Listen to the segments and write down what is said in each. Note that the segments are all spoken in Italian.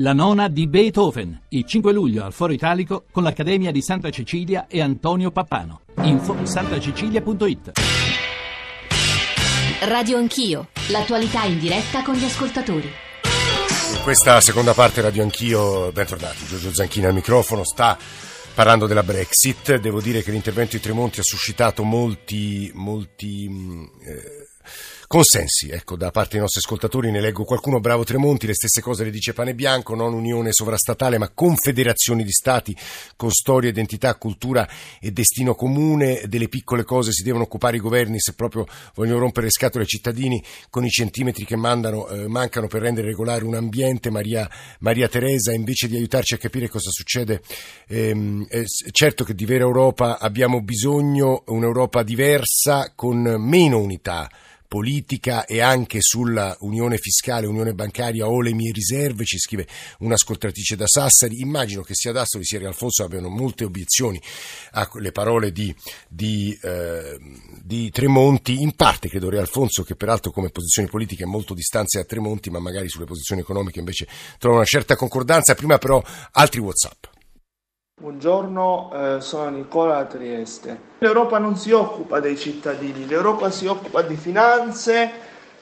La nona di Beethoven, il 5 luglio al Foro Italico con l'Accademia di Santa Cecilia e Antonio Pappano. Info santacecilia.it Radio Anch'io, l'attualità in diretta con gli ascoltatori. In questa seconda parte Radio Anch'io, bentornati, Giorgio Zanchini al microfono, sta parlando della Brexit. Devo dire che l'intervento di Tremonti ha suscitato molti, molti eh, consensi ecco, da parte dei nostri ascoltatori. Ne leggo qualcuno, bravo Tremonti, le stesse cose le dice Pane Bianco, non unione sovrastatale ma confederazioni di stati con storia, identità, cultura e destino comune. Delle piccole cose si devono occupare i governi se proprio vogliono rompere le scatole ai cittadini con i centimetri che mandano, eh, mancano per rendere regolare un ambiente. Maria, Maria, Teresa, invece di aiutarci a capire cosa succede, ehm, è certo che di vera Europa abbiamo bisogno, un'Europa diversa con meno unità politica e anche sulla unione fiscale, unione bancaria ho le mie riserve, ci scrive un'ascoltatrice da Sassari. Immagino che sia D'Astoli sia Alfonso abbiano molte obiezioni alle parole di, di, eh, di, Tremonti, in parte credo Re Alfonso che peraltro come posizioni politiche è molto distante da Tremonti, ma magari sulle posizioni economiche invece trova una certa concordanza. Prima però altri Whatsapp. Buongiorno, eh, sono Nicola da Trieste. L'Europa non si occupa dei cittadini, l'Europa si occupa di finanze,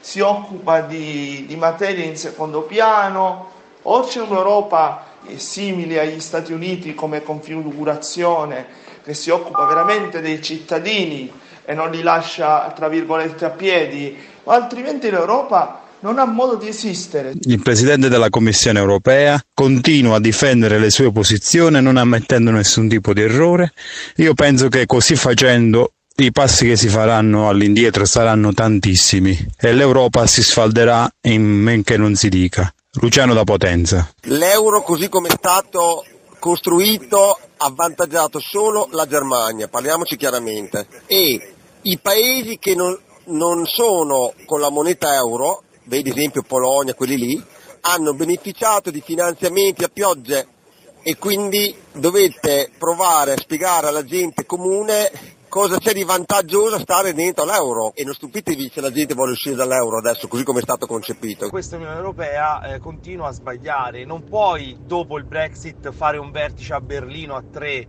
si occupa di, di materie in secondo piano, o c'è un'Europa simile agli Stati Uniti come configurazione che si occupa veramente dei cittadini e non li lascia, tra virgolette, a piedi, o altrimenti l'Europa non ha modo di esistere. Il Presidente della Commissione europea continua a difendere le sue posizioni non ammettendo nessun tipo di errore. Io penso che così facendo i passi che si faranno all'indietro saranno tantissimi e l'Europa si sfalderà in men che non si dica. Luciano da Potenza. L'euro così come è stato costruito ha avvantaggiato solo la Germania, parliamoci chiaramente, e i paesi che non, non sono con la moneta euro vedi esempio Polonia, quelli lì, hanno beneficiato di finanziamenti a piogge e quindi dovete provare a spiegare alla gente comune cosa c'è di vantaggioso a stare dentro l'euro e non stupitevi se la gente vuole uscire dall'euro adesso così come è stato concepito. Questa Unione Europea eh, continua a sbagliare, non puoi dopo il Brexit fare un vertice a Berlino a tre,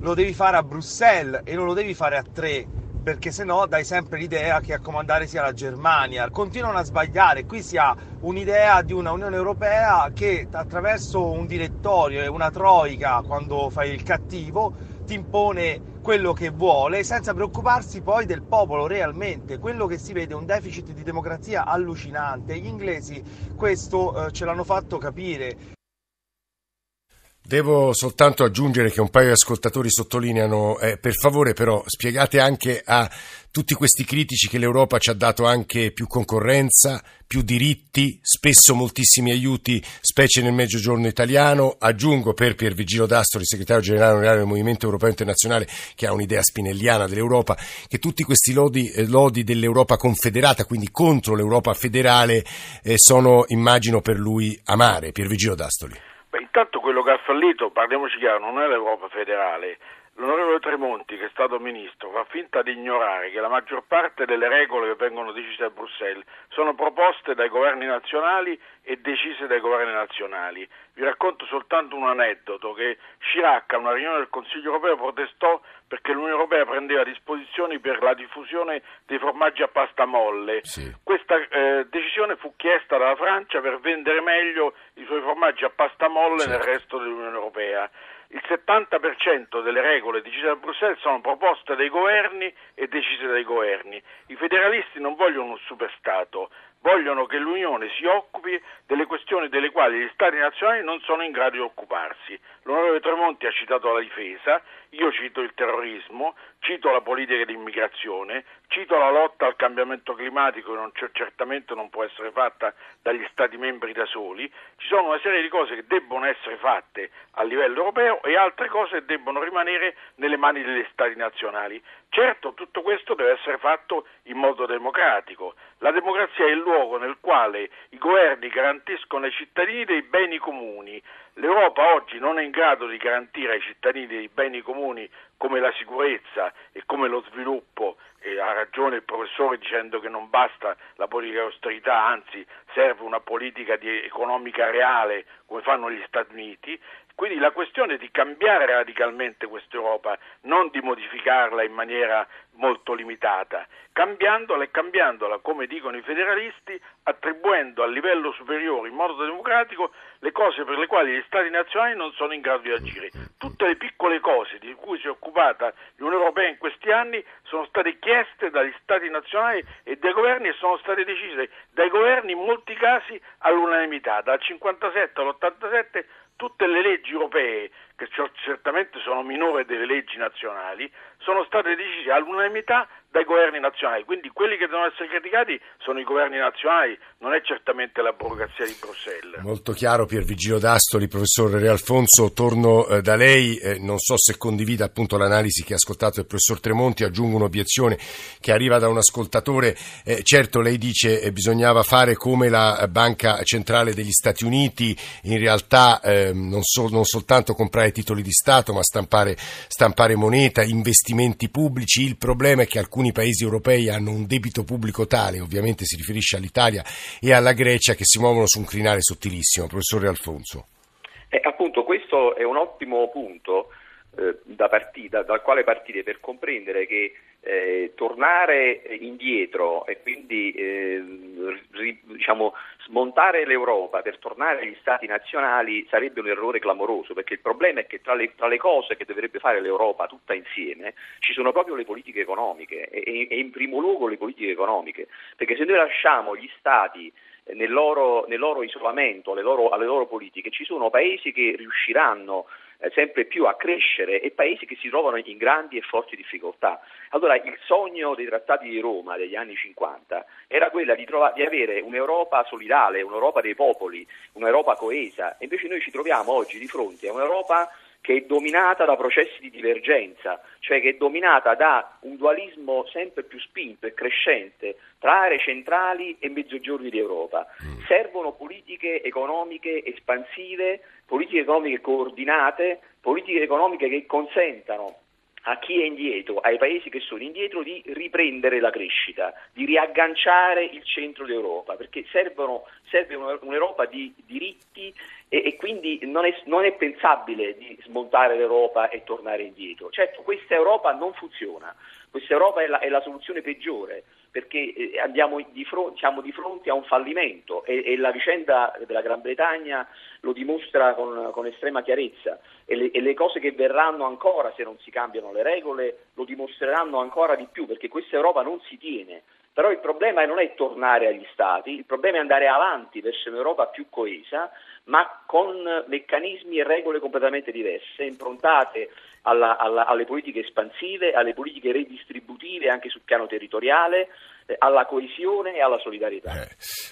lo devi fare a Bruxelles e non lo devi fare a tre perché se no dai sempre l'idea che a comandare sia la Germania. Continuano a sbagliare, qui si ha un'idea di una Unione Europea che attraverso un direttorio e una troica, quando fai il cattivo, ti impone quello che vuole senza preoccuparsi poi del popolo realmente. Quello che si vede è un deficit di democrazia allucinante. Gli inglesi questo eh, ce l'hanno fatto capire. Devo soltanto aggiungere che un paio di ascoltatori sottolineano, eh, per favore però spiegate anche a tutti questi critici che l'Europa ci ha dato anche più concorrenza, più diritti, spesso moltissimi aiuti, specie nel mezzogiorno italiano. Aggiungo per Piervigino D'Astoli, segretario generale del Movimento Europeo Internazionale, che ha un'idea spinelliana dell'Europa, che tutti questi lodi, eh, lodi dell'Europa confederata, quindi contro l'Europa federale, eh, sono, immagino, per lui amare. Piervigino D'Astoli. Beh, intanto quello che ha fallito, parliamoci chiaro, non è l'Europa federale. L'onorevole Tremonti, che è stato ministro, fa finta di ignorare che la maggior parte delle regole che vengono decise a Bruxelles sono proposte dai governi nazionali e decise dai governi nazionali. Vi racconto soltanto un aneddoto che Chirac a una riunione del Consiglio europeo protestò perché l'Unione Europea prendeva disposizioni per la diffusione dei formaggi a pasta molle. Sì. Questa eh, decisione fu chiesta dalla Francia per vendere meglio i suoi formaggi a pasta molle certo. nel resto dell'Unione Europea. Il 70% delle regole decise da Bruxelles sono proposte dai governi e decise dai governi. I federalisti non vogliono un superstato, vogliono che l'Unione si occupi delle questioni delle quali gli Stati nazionali non sono in grado di occuparsi. L'onorevole Tremonti ha citato la difesa, io cito il terrorismo, cito la politica di immigrazione, cito la lotta al cambiamento climatico che non certamente non può essere fatta dagli Stati membri da soli, ci sono una serie di cose che debbono essere fatte a livello europeo e altre cose che debbono rimanere nelle mani degli Stati nazionali. Certo, tutto questo deve essere fatto in modo democratico. La democrazia è il luogo nel quale i governi garantiscono ai cittadini dei beni comuni. L'Europa oggi non è in grado di garantire ai cittadini dei beni comuni come la sicurezza e come lo sviluppo, e ha ragione il professore dicendo che non basta la politica di austerità, anzi serve una politica economica reale come fanno gli Stati Uniti, quindi la questione è di cambiare radicalmente questa Europa, non di modificarla in maniera molto limitata, cambiandola e cambiandola, come dicono i federalisti, attribuendo a livello superiore, in modo democratico, le cose per le quali gli Stati nazionali non sono in grado di agire. Tutte le piccole cose di cui si è occupata l'Unione Europea in questi anni sono state chieste dagli Stati nazionali e dai governi e sono state decise dai governi in molti casi all'unanimità, dal 57 all'87 tutte le leggi europee, che certamente sono minore delle leggi nazionali, sono state decise all'unanimità dai governi nazionali, quindi quelli che devono essere criticati sono i governi nazionali, non è certamente la burocrazia di Bruxelles. Molto chiaro Pier Vigilo D'Astoli, professor Re Alfonso, torno eh, da lei, eh, non so se condivida appunto l'analisi che ha ascoltato il professor Tremonti, aggiungo un'obiezione che arriva da un ascoltatore, eh, certo lei dice eh, bisognava fare come la Banca Centrale degli Stati Uniti, in realtà ehm, non, so, non, soltanto comprare titoli di Stato ma stampare, stampare moneta, investimenti pubblici, il problema è che alcuni paesi europei hanno un debito pubblico tale, ovviamente si riferisce all'Italia e alla Grecia, che si muovono su un crinale sottilissimo. Professore Alfonso. Eh, appunto, questo è un ottimo punto eh, da partita, dal quale partire per comprendere che eh, tornare indietro e quindi eh, ri, diciamo, smontare l'Europa per tornare agli stati nazionali sarebbe un errore clamoroso perché il problema è che tra le, tra le cose che dovrebbe fare l'Europa tutta insieme ci sono proprio le politiche economiche e, e in primo luogo le politiche economiche. Perché se noi lasciamo gli stati nel loro, nel loro isolamento, alle loro, alle loro politiche, ci sono paesi che riusciranno eh, sempre più a crescere e paesi che si trovano in grandi e forti difficoltà. Allora il sogno dei trattati di Roma degli anni 50 era quello di, di, avere un'Europa solidale, un'Europa dei popoli, un'Europa coesa e invece noi ci troviamo oggi di fronte a un'Europa che è dominata da processi di divergenza, cioè che è dominata da un dualismo sempre più spinto e crescente tra aree centrali e mezzogiorni d'Europa. Mm. Servono politiche economiche espansive, politiche economiche coordinate, politiche economiche che consentano a chi è indietro, ai paesi che sono indietro, di riprendere la crescita, di riagganciare il centro d'Europa, perché servono, serve un'Europa di diritti e, e quindi non è, non è, pensabile di smontare l'Europa e tornare indietro. Certo, questa Europa non funziona, questa Europa è la, è la soluzione peggiore perché eh, di fronte, siamo di fronte a un fallimento e, e, la vicenda della Gran Bretagna lo dimostra con, con estrema chiarezza e le, e le, cose che verranno ancora se non si cambiano le regole lo dimostreranno ancora di più perché questa Europa non si tiene. Però il problema non è tornare agli Stati, il problema è andare avanti verso un'Europa più coesa, ma con meccanismi e regole completamente diverse, improntate alla, alla, alle politiche espansive, alle politiche redistributive anche sul piano territoriale, eh, alla coesione e alla solidarietà. Eh,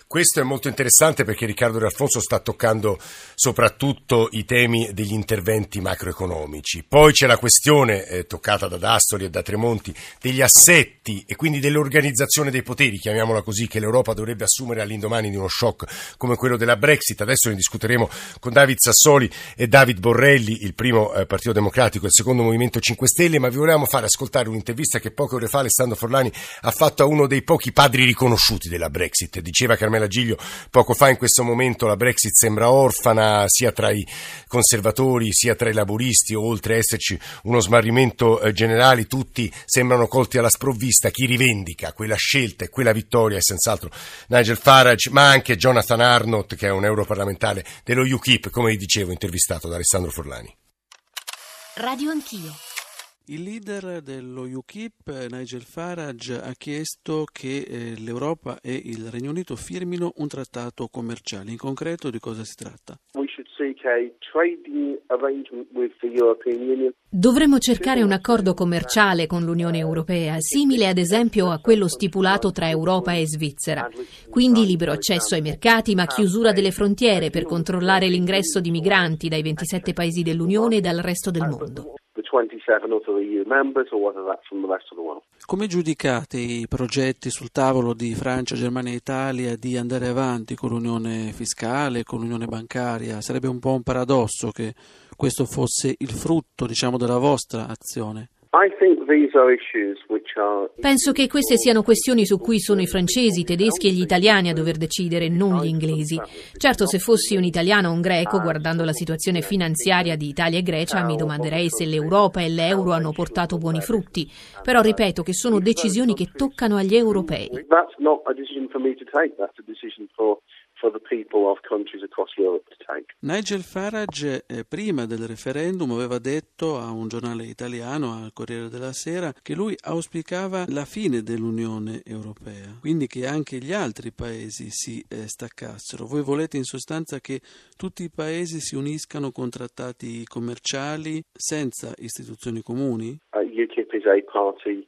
questo è molto interessante perché Riccardo Raffonso sta toccando soprattutto i temi degli interventi macroeconomici. Poi c'è la questione eh, toccata da Dastoli e da Tremonti degli assetti e quindi dell'organizzazione dei poteri, chiamiamola così, che l'Europa dovrebbe assumere all'indomani di uno shock come quello della Brexit. Adesso ne discuteremo con David Sassoli e David Borrelli, il primo eh, Partito Democratico e il secondo Movimento 5 Stelle, ma vi volevamo fare ascoltare un'intervista che poche ore fa Alessandro Forlani ha fatto a uno dei pochi padri riconosciuti della Brexit. Diceva Carmela Giglio poco fa in questo momento la Brexit sembra orfana sia tra i conservatori sia tra i laburisti, oltre a esserci uno smarrimento eh, generale, tutti sembrano colti alla sprovvista. Chi rivendica quella scelta e quella vittoria è senz'altro Nigel Farage, ma anche Jonathan Arnott, che è un europarlamentare dello UKIP, come vi dicevo, intervistato da Alessandro Forlani. Radio Anch'io. Il leader dello UKIP, Nigel Farage, ha chiesto che eh, l'Europa e il Regno Unito firmino un trattato commerciale. In concreto di cosa si tratta? Dovremmo cercare un accordo commerciale con l'Unione Europea, simile ad esempio a quello stipulato tra Europa e Svizzera. Quindi libero accesso ai mercati, ma chiusura delle frontiere per controllare l'ingresso di migranti dai 27 paesi dell'Unione e dal resto del mondo. Come giudicate i progetti sul tavolo di Francia, Germania e Italia di andare avanti con l'unione fiscale, con l'unione bancaria? Sarebbe un po' un paradosso che questo fosse il frutto, diciamo, della vostra azione. Penso che queste siano questioni su cui sono i francesi, i tedeschi e gli italiani a dover decidere, non gli inglesi. Certo, se fossi un italiano o un greco, guardando la situazione finanziaria di Italia e Grecia, mi domanderei se l'Europa e l'euro hanno portato buoni frutti. Però ripeto che sono decisioni che toccano agli europei. Nigel Farage eh, prima del referendum aveva detto a un giornale italiano, al Corriere della Sera, che lui auspicava la fine dell'Unione Europea, quindi che anche gli altri paesi si eh, staccassero. Voi volete in sostanza che tutti i paesi si uniscano con trattati commerciali senza istituzioni comuni? Uh, UKIP is a party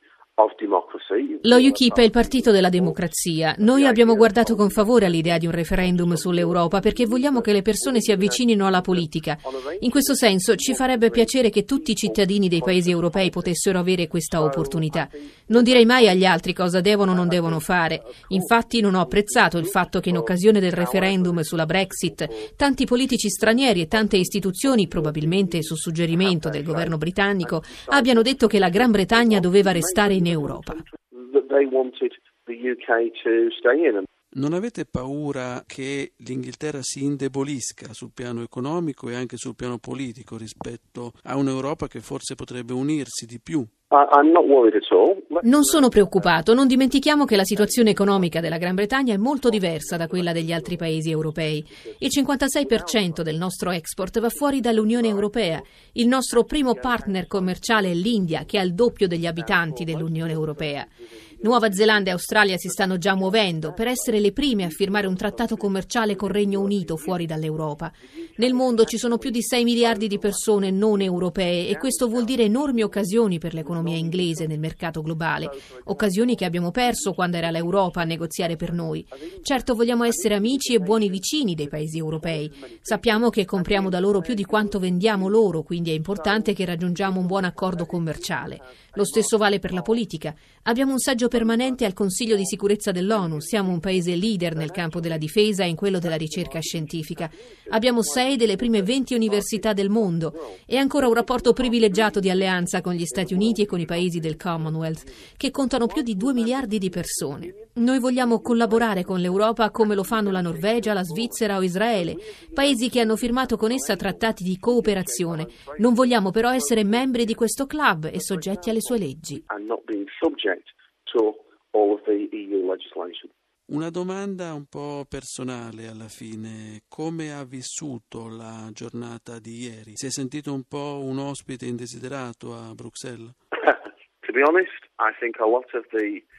lo UKIP è il partito della democrazia. Noi abbiamo guardato con favore all'idea di un referendum sull'Europa perché vogliamo che le persone si avvicinino alla politica. In questo senso ci farebbe piacere che tutti i cittadini dei paesi europei potessero avere questa opportunità. Non direi mai agli altri cosa devono o non devono fare. Infatti non ho apprezzato il fatto che in occasione del referendum sulla Brexit tanti politici stranieri e tante istituzioni, probabilmente su suggerimento del governo britannico, abbiano detto che la Gran Bretagna doveva restare in in Europa. Non avete paura che l'Inghilterra si indebolisca sul piano economico e anche sul piano politico rispetto a un'Europa che forse potrebbe unirsi di più? Non sono preoccupato, non dimentichiamo che la situazione economica della Gran Bretagna è molto diversa da quella degli altri paesi europei. Il 56% del nostro export va fuori dall'Unione Europea. Il nostro primo partner commerciale è l'India, che ha il doppio degli abitanti dell'Unione Europea. Nuova Zelanda e Australia si stanno già muovendo per essere le prime a firmare un trattato commerciale col Regno Unito fuori dall'Europa. Nel mondo ci sono più di 6 miliardi di persone non europee e questo vuol dire enormi occasioni per l'economia inglese nel mercato globale, occasioni che abbiamo perso quando era l'Europa a negoziare per noi. Certo vogliamo essere amici e buoni vicini dei paesi europei. Sappiamo che compriamo da loro più di quanto vendiamo loro, quindi è importante che raggiungiamo un buon accordo commerciale. Lo stesso vale per la politica. Abbiamo un saggio permanente al Consiglio di sicurezza dell'ONU, siamo un paese leader nel campo della difesa e in quello della ricerca scientifica. Abbiamo sei delle prime 20 università del mondo e ancora un rapporto privilegiato di alleanza con gli Stati Uniti e con i paesi del Commonwealth, che contano più di 2 miliardi di persone. Noi vogliamo collaborare con l'Europa come lo fanno la Norvegia, la Svizzera o Israele, paesi che hanno firmato con essa trattati di cooperazione. Non vogliamo però essere membri di questo club e soggetti alle sue leggi. Una domanda un po' personale alla fine. Come ha vissuto la giornata di ieri? Si è sentito un po' un ospite indesiderato a Bruxelles?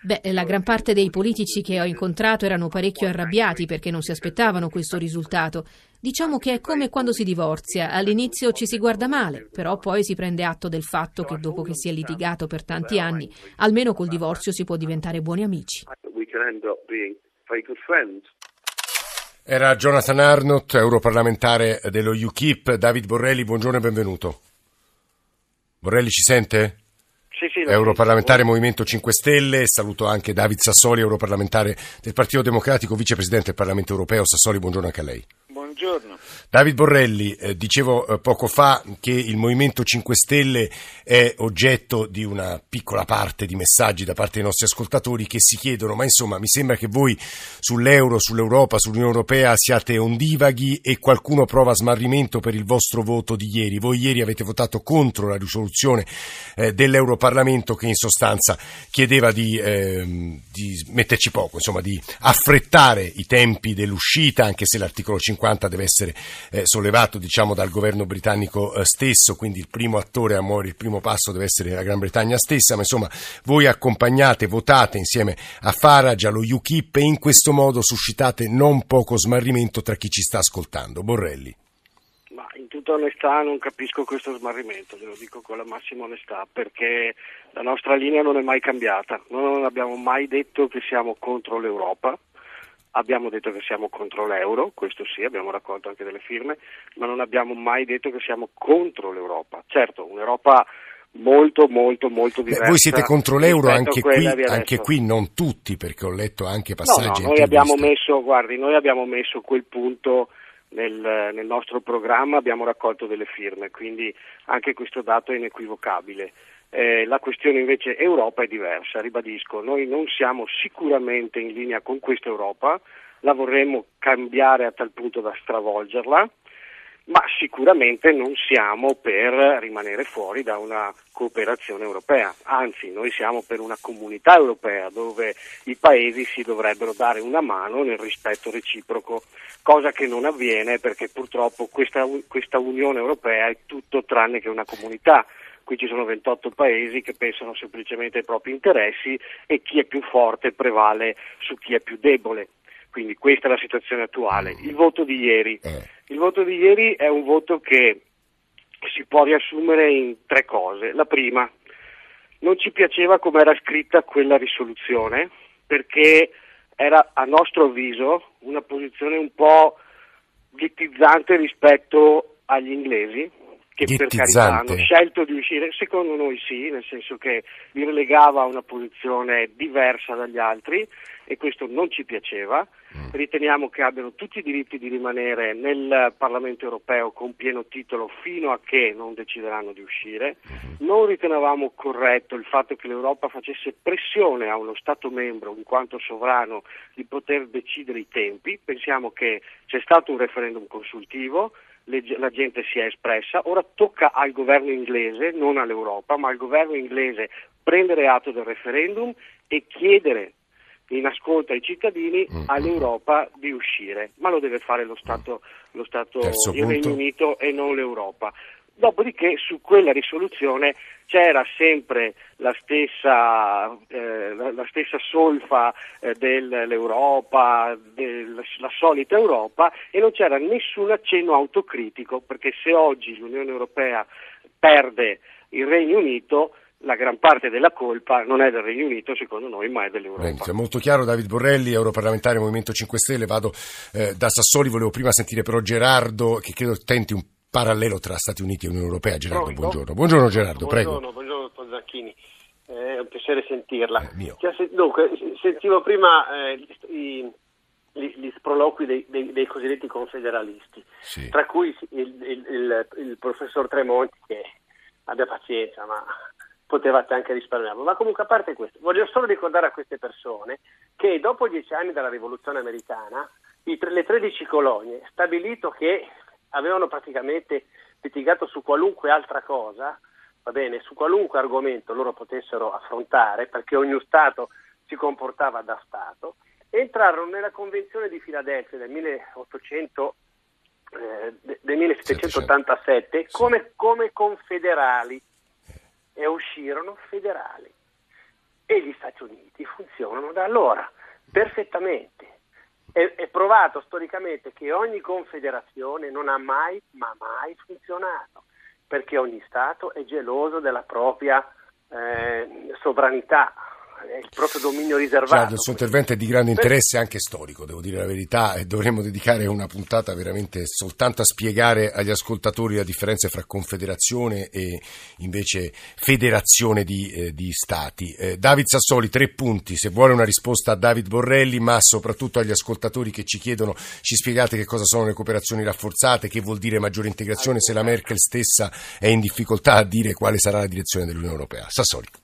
Beh, la gran parte dei politici che ho incontrato erano parecchio arrabbiati perché non si aspettavano questo risultato. Diciamo che è come quando si divorzia, all'inizio ci si guarda male, però poi si prende atto del fatto che dopo che si è litigato per tanti anni, almeno col divorzio si può diventare buoni amici. Era Jonathan Arnott, europarlamentare dello UKIP. David Borrelli, buongiorno e benvenuto. Borrelli ci sente? Sì, sì, europarlamentare Movimento 5 Stelle, saluto anche David Sassoli, europarlamentare del Partito Democratico, vicepresidente del Parlamento Europeo. Sassoli, buongiorno anche a lei. Buongiorno. David Borrelli, eh, dicevo eh, poco fa che il Movimento 5 Stelle è oggetto di una piccola parte di messaggi da parte dei nostri ascoltatori che si chiedono, ma insomma mi sembra che voi sull'euro, sull'Europa, sull'Unione Europea siate ondivaghi e qualcuno prova smarrimento per il vostro voto di ieri. Voi ieri avete votato contro la risoluzione eh, dell'Europarlamento che in sostanza chiedeva di, ehm, di metterci poco, insomma di affrettare i tempi dell'uscita, anche se l'articolo 50 deve essere eh, sollevato diciamo, dal governo britannico eh, stesso, quindi il primo attore a muovere il primo passo deve essere la Gran Bretagna stessa, ma insomma voi accompagnate, votate insieme a Farage, allo UKIP e in questo modo suscitate non poco smarrimento tra chi ci sta ascoltando. Borrelli. Ma in tutta onestà non capisco questo smarrimento, ve lo dico con la massima onestà, perché la nostra linea non è mai cambiata. Noi non abbiamo mai detto che siamo contro l'Europa, Abbiamo detto che siamo contro l'euro, questo sì, abbiamo raccolto anche delle firme, ma non abbiamo mai detto che siamo contro l'Europa. Certo, un'Europa molto molto molto diversa. Beh, voi siete contro l'euro anche qui, anche qui, non tutti, perché ho letto anche passaggi. No, no, noi abbiamo messo, guardi, noi abbiamo messo quel punto nel, nel, nostro programma, abbiamo raccolto delle firme, quindi anche questo dato è inequivocabile. Eh, la questione invece Europa è diversa, ribadisco, noi non siamo sicuramente in linea con questa Europa, la vorremmo cambiare a tal punto da stravolgerla, ma sicuramente non siamo per rimanere fuori da una cooperazione europea, anzi noi siamo per una comunità europea dove i paesi si dovrebbero dare una mano nel rispetto reciproco, cosa che non avviene perché purtroppo questa, questa Unione Europea è tutto tranne che una comunità. Qui ci sono 28 paesi che pensano semplicemente ai propri interessi e chi è più forte prevale su chi è più debole. Quindi questa è la situazione attuale. Il voto di ieri. Il voto di ieri è un voto che si può riassumere in tre cose. La prima, non ci piaceva come era scritta quella risoluzione perché era a nostro avviso una posizione un po' ghettizzante rispetto agli inglesi che per carità hanno scelto di uscire, secondo noi sì, nel senso che li relegava a una posizione diversa dagli altri e questo non ci piaceva. Mm. Riteniamo che abbiano tutti i diritti di rimanere nel Parlamento europeo con pieno titolo fino a che non decideranno di uscire. Mm-hmm. Non ritenevamo corretto il fatto che l'Europa facesse pressione a uno Stato membro in quanto sovrano di poter decidere i tempi. Pensiamo che c'è stato un referendum consultivo la gente si è espressa, ora tocca al governo inglese, non all'Europa, ma al governo inglese prendere atto del referendum e chiedere in ascolto ai cittadini mm-hmm. all'Europa di uscire, ma lo deve fare lo Stato, lo Stato il Regno Unito e non l'Europa. Dopodiché su quella risoluzione c'era sempre la stessa, eh, la, la stessa solfa eh, dell'Europa, della solita Europa e non c'era nessun accenno autocritico perché se oggi l'Unione Europea perde il Regno Unito la gran parte della colpa non è del Regno Unito, secondo noi, ma è dell'Europa. Bene, è molto chiaro, David Borrelli, europarlamentare Movimento 5 Stelle. Vado eh, da Sassoli, volevo prima sentire però Gerardo, che credo tenti un parallelo tra Stati Uniti e Unione Europea. Gerardo, Pronto? buongiorno. Buongiorno Gerardo, buongiorno, prego. Buongiorno, dottor Zacchini. Eh, è un piacere sentirla. Eh, cioè, dunque, sentivo prima eh, i, gli, gli, sproloqui dei, dei, dei, cosiddetti confederalisti, sì. tra cui il, il, il, il, professor Tremonti, che abbia pazienza, ma potevate anche risparmiarlo. Ma comunque, a parte questo, voglio solo ricordare a queste persone che dopo dieci anni dalla rivoluzione americana, i, le 13 colonie, stabilito che avevano praticamente litigato su qualunque altra cosa, va bene, su qualunque argomento loro potessero affrontare, perché ogni Stato si comportava da Stato, entrarono nella Convenzione di Filadelfia del, 1800, eh, del 1787 come, come confederali e uscirono federali. E gli Stati Uniti funzionano da allora perfettamente. È, è, provato storicamente che ogni confederazione non ha mai, ma mai funzionato, perché ogni Stato è geloso della propria eh, sovranità, il proprio dominio riservato. Certo, il suo intervento è di grande interesse anche storico, devo dire la verità, e dovremmo dedicare una puntata veramente soltanto a spiegare agli ascoltatori la differenza fra confederazione e invece federazione di, eh, di Stati. Eh, David Sassoli, tre punti, se vuole una risposta a David Borrelli, ma soprattutto agli ascoltatori che ci chiedono, ci spiegate che cosa sono le cooperazioni rafforzate, che vuol dire maggiore integrazione, se la Merkel stessa è in difficoltà a dire quale sarà la direzione dell'Unione Europea. Sassoli.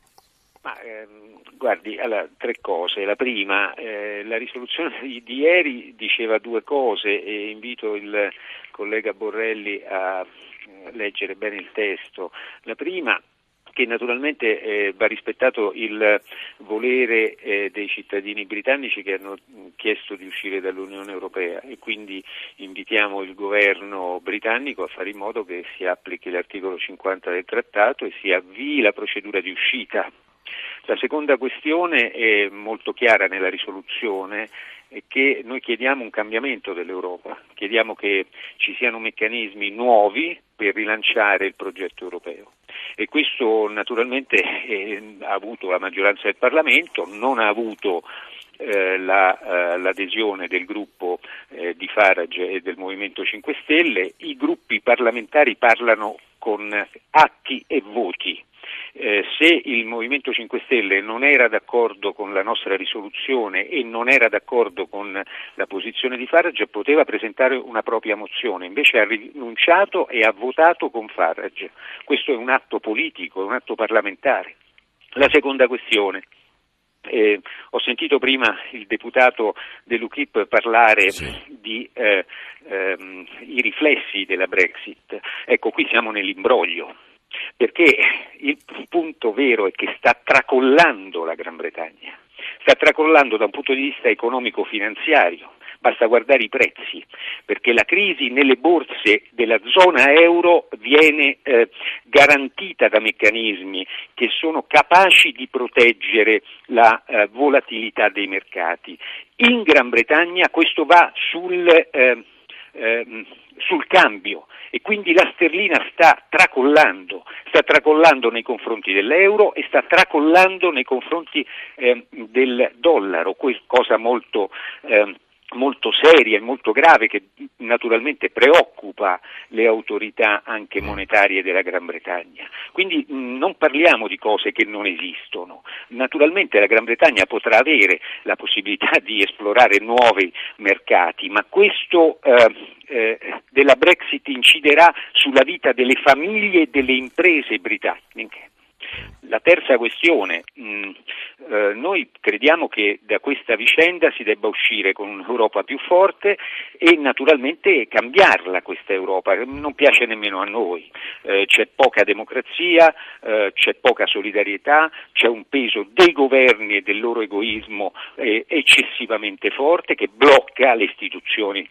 Guardi, allora, tre cose. La prima, eh, la risoluzione di, di, ieri diceva due cose e invito il collega Borrelli a leggere bene il testo. La prima che naturalmente eh, va rispettato il volere eh, dei cittadini britannici che hanno chiesto di uscire dall'Unione Europea e quindi invitiamo il governo britannico a fare in modo che si applichi l'articolo 50 del trattato e si avvii la procedura di uscita la seconda questione è molto chiara nella risoluzione è che noi chiediamo un cambiamento dell'Europa, chiediamo che ci siano meccanismi nuovi per rilanciare il progetto europeo. E questo naturalmente eh, ha avuto la maggioranza del Parlamento, non ha avuto eh, la, eh, l'adesione del gruppo eh, di Farage e del Movimento 5 Stelle, i gruppi parlamentari parlano con atti e voti eh, se il Movimento 5 Stelle non era d'accordo con la nostra risoluzione e non era d'accordo con la posizione di Farage poteva presentare una propria mozione, invece ha rinunciato e ha votato con Farage. Questo è un atto politico, è un atto parlamentare. La seconda questione. Eh, ho sentito prima il deputato dell'UKIP parlare sì. di eh, ehm, i riflessi della Brexit. Ecco, qui siamo nell'imbroglio, perché il punto vero è che sta tracollando la Gran Bretagna, sta tracollando da un punto di vista economico-finanziario basta guardare i prezzi, perché la crisi nelle borse della zona euro viene eh, garantita da meccanismi che sono capaci di proteggere la eh, volatilità dei mercati. In Gran Bretagna questo va sul, eh, ehm, sul cambio. E quindi la sterlina sta tracollando, sta tracollando nei confronti dell'euro e sta tracollando nei confronti eh, del dollaro, cosa molto eh, molto seria e molto grave che naturalmente preoccupa le autorità anche monetarie della Gran Bretagna. Quindi mh, non parliamo di cose che non esistono. Naturalmente la Gran Bretagna potrà avere la possibilità di esplorare nuovi mercati, ma questo eh, eh, della Brexit inciderà sulla vita delle famiglie e delle imprese britanniche. La terza questione, mh, mm, eh, noi crediamo che da questa vicenda si debba uscire con un'Europa più forte e naturalmente cambiarla questa Europa, non piace nemmeno a noi, eh, c'è poca democrazia, eh, c'è poca solidarietà, c'è un peso dei governi e del loro egoismo eh, eccessivamente forte che blocca le istituzioni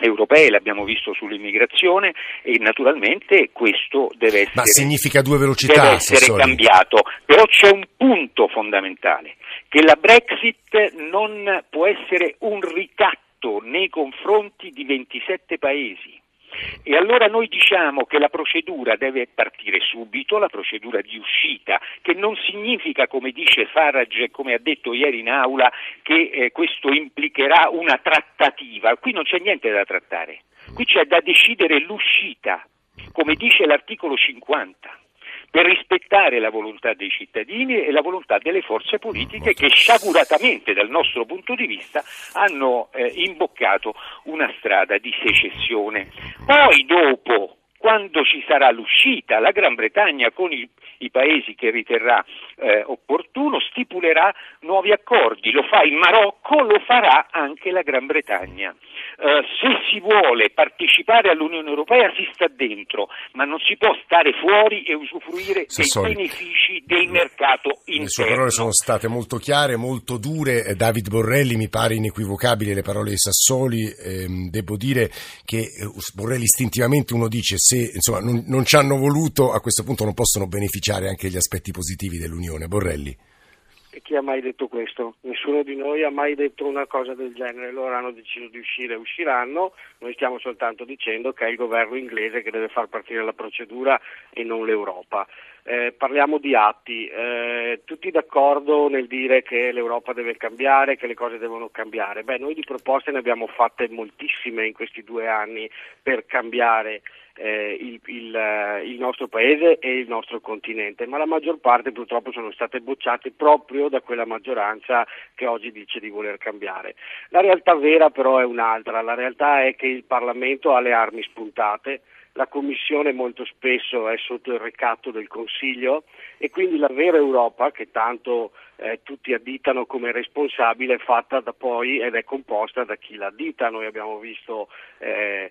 europee, l'abbiamo visto sull'immigrazione e naturalmente questo deve essere, Ma significa due velocità, deve essere cambiato. Però c'è un punto fondamentale, che la Brexit non può essere un ricatto nei confronti di 27 paesi. E allora noi diciamo che la procedura deve partire subito, la procedura di uscita, che non significa, come dice Farage come ha detto ieri in aula, che eh, questo implicherà una trattativa. Qui non c'è niente da trattare, qui c'è da decidere l'uscita, come dice l'articolo 50 per rispettare la volontà dei cittadini e la volontà delle forze politiche che sciaguratamente dal nostro punto di vista hanno eh, imboccato una strada di secessione. Poi dopo quando ci sarà l'uscita, la Gran Bretagna con i, i paesi che riterrà eh, opportuno stipulerà nuovi accordi, lo fa il Marocco, lo farà anche la Gran Bretagna. Eh, se si vuole partecipare all'Unione Europea si sta dentro, ma non si può stare fuori e usufruire Sassoli. dei benefici del mercato interno. Le sue parole sono state molto chiare, molto dure. Eh, David Borrelli mi pare inequivocabile le parole di Sassoli. Eh, devo dire che eh, Borrelli istintivamente uno dice se insomma, non, non ci hanno voluto a questo punto non possono beneficiare anche gli aspetti positivi dell'Unione. Borrelli chi ha mai detto questo? Nessuno di noi ha mai detto una cosa del genere, loro hanno deciso di uscire usciranno, noi stiamo soltanto dicendo che è il governo inglese che deve far partire la procedura e non l'Europa. Eh, parliamo di atti, eh, tutti d'accordo nel dire che l'Europa deve cambiare, che le cose devono cambiare. Beh, noi di proposte ne abbiamo fatte moltissime in questi due anni per cambiare eh, il, il, eh, il, nostro paese e il nostro continente, ma la maggior parte purtroppo sono state bocciate proprio da quella maggioranza che oggi dice di voler cambiare. La realtà vera però è un'altra, la realtà è che il Parlamento ha le armi spuntate, la Commissione molto spesso è sotto il ricatto del Consiglio e quindi la vera Europa, che tanto eh, tutti additano come responsabile, fatta da poi ed è composta da chi l'addita. Noi abbiamo visto eh,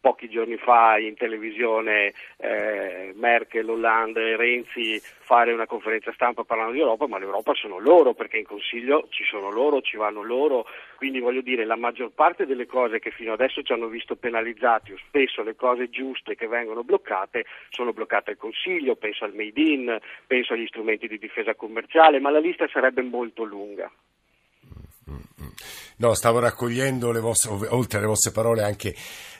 pochi giorni fa in televisione eh, Merkel, Hollande e Renzi fare una conferenza stampa parlando di Europa, ma l'Europa sono loro, perché in Consiglio ci sono loro, ci vanno loro, quindi voglio dire la maggior parte delle cose che fino adesso ci hanno visto penalizzati o spesso le cose giuste che vengono bloccate sono bloccate al Consiglio, penso al Made in, penso agli strumenti di difesa commerciale, ma la lista sarebbe molto lunga. No, stavo raccogliendo le vostre, oltre alle vostre parole anche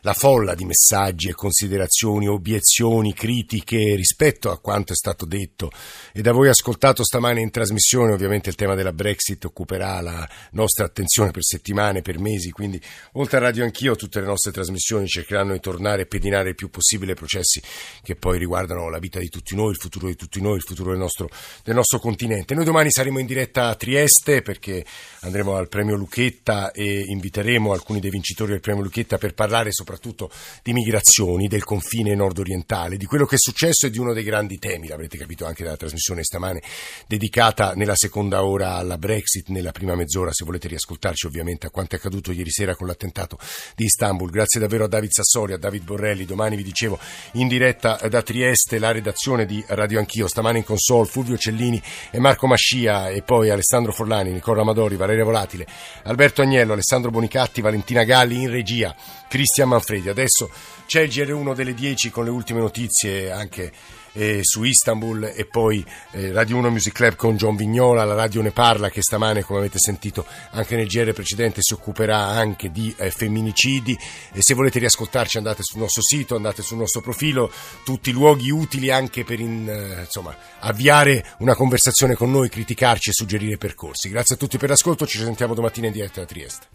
la folla di messaggi e considerazioni, obiezioni, critiche rispetto a quanto è stato detto e da voi ascoltato stamane in trasmissione. Ovviamente il tema della Brexit occuperà la nostra attenzione per settimane, per mesi, quindi oltre a Radio Anch'io tutte le nostre trasmissioni cercheranno di tornare e pedinare il più possibile processi che poi riguardano la vita di tutti noi, il futuro di tutti noi, il futuro del nostro, del nostro continente. Noi domani saremo in diretta a Trieste perché andremo al premio Lucchetta e inviteremo alcuni dei vincitori del premio Lucchetta per parlare soprattutto di migrazioni, del confine nord-orientale, di quello che è successo e di uno dei grandi temi, l'avrete capito anche dalla trasmissione stamane, dedicata nella seconda ora alla Brexit, nella prima mezz'ora, se volete riascoltarci ovviamente a quanto è accaduto ieri sera con l'attentato di Istanbul. Grazie davvero a David Sassori, a David Borrelli, domani vi dicevo in diretta da Trieste la redazione di Radio Anch'io, stamane in console Fulvio Cellini e Marco Mascia e poi Alessandro Forlani, Nicola Amadori, Valeria Volatile, Alberto Agnello, Alessandro Bonicatti, Valentina Galli in regia, Cristian Manfredi. Adesso c'è il GR1 delle 10 con le ultime notizie anche eh, su Istanbul e poi eh, Radio 1 Music Club con John Vignola, la radio ne parla che stamane come avete sentito anche nel GR precedente si occuperà anche di eh, femminicidi e se volete riascoltarci andate sul nostro sito, andate sul nostro profilo, tutti luoghi utili anche per in, eh, insomma, avviare una conversazione con noi, criticarci e suggerire percorsi. Grazie a tutti per l'ascolto, ci sentiamo domattina in diretta da Trieste.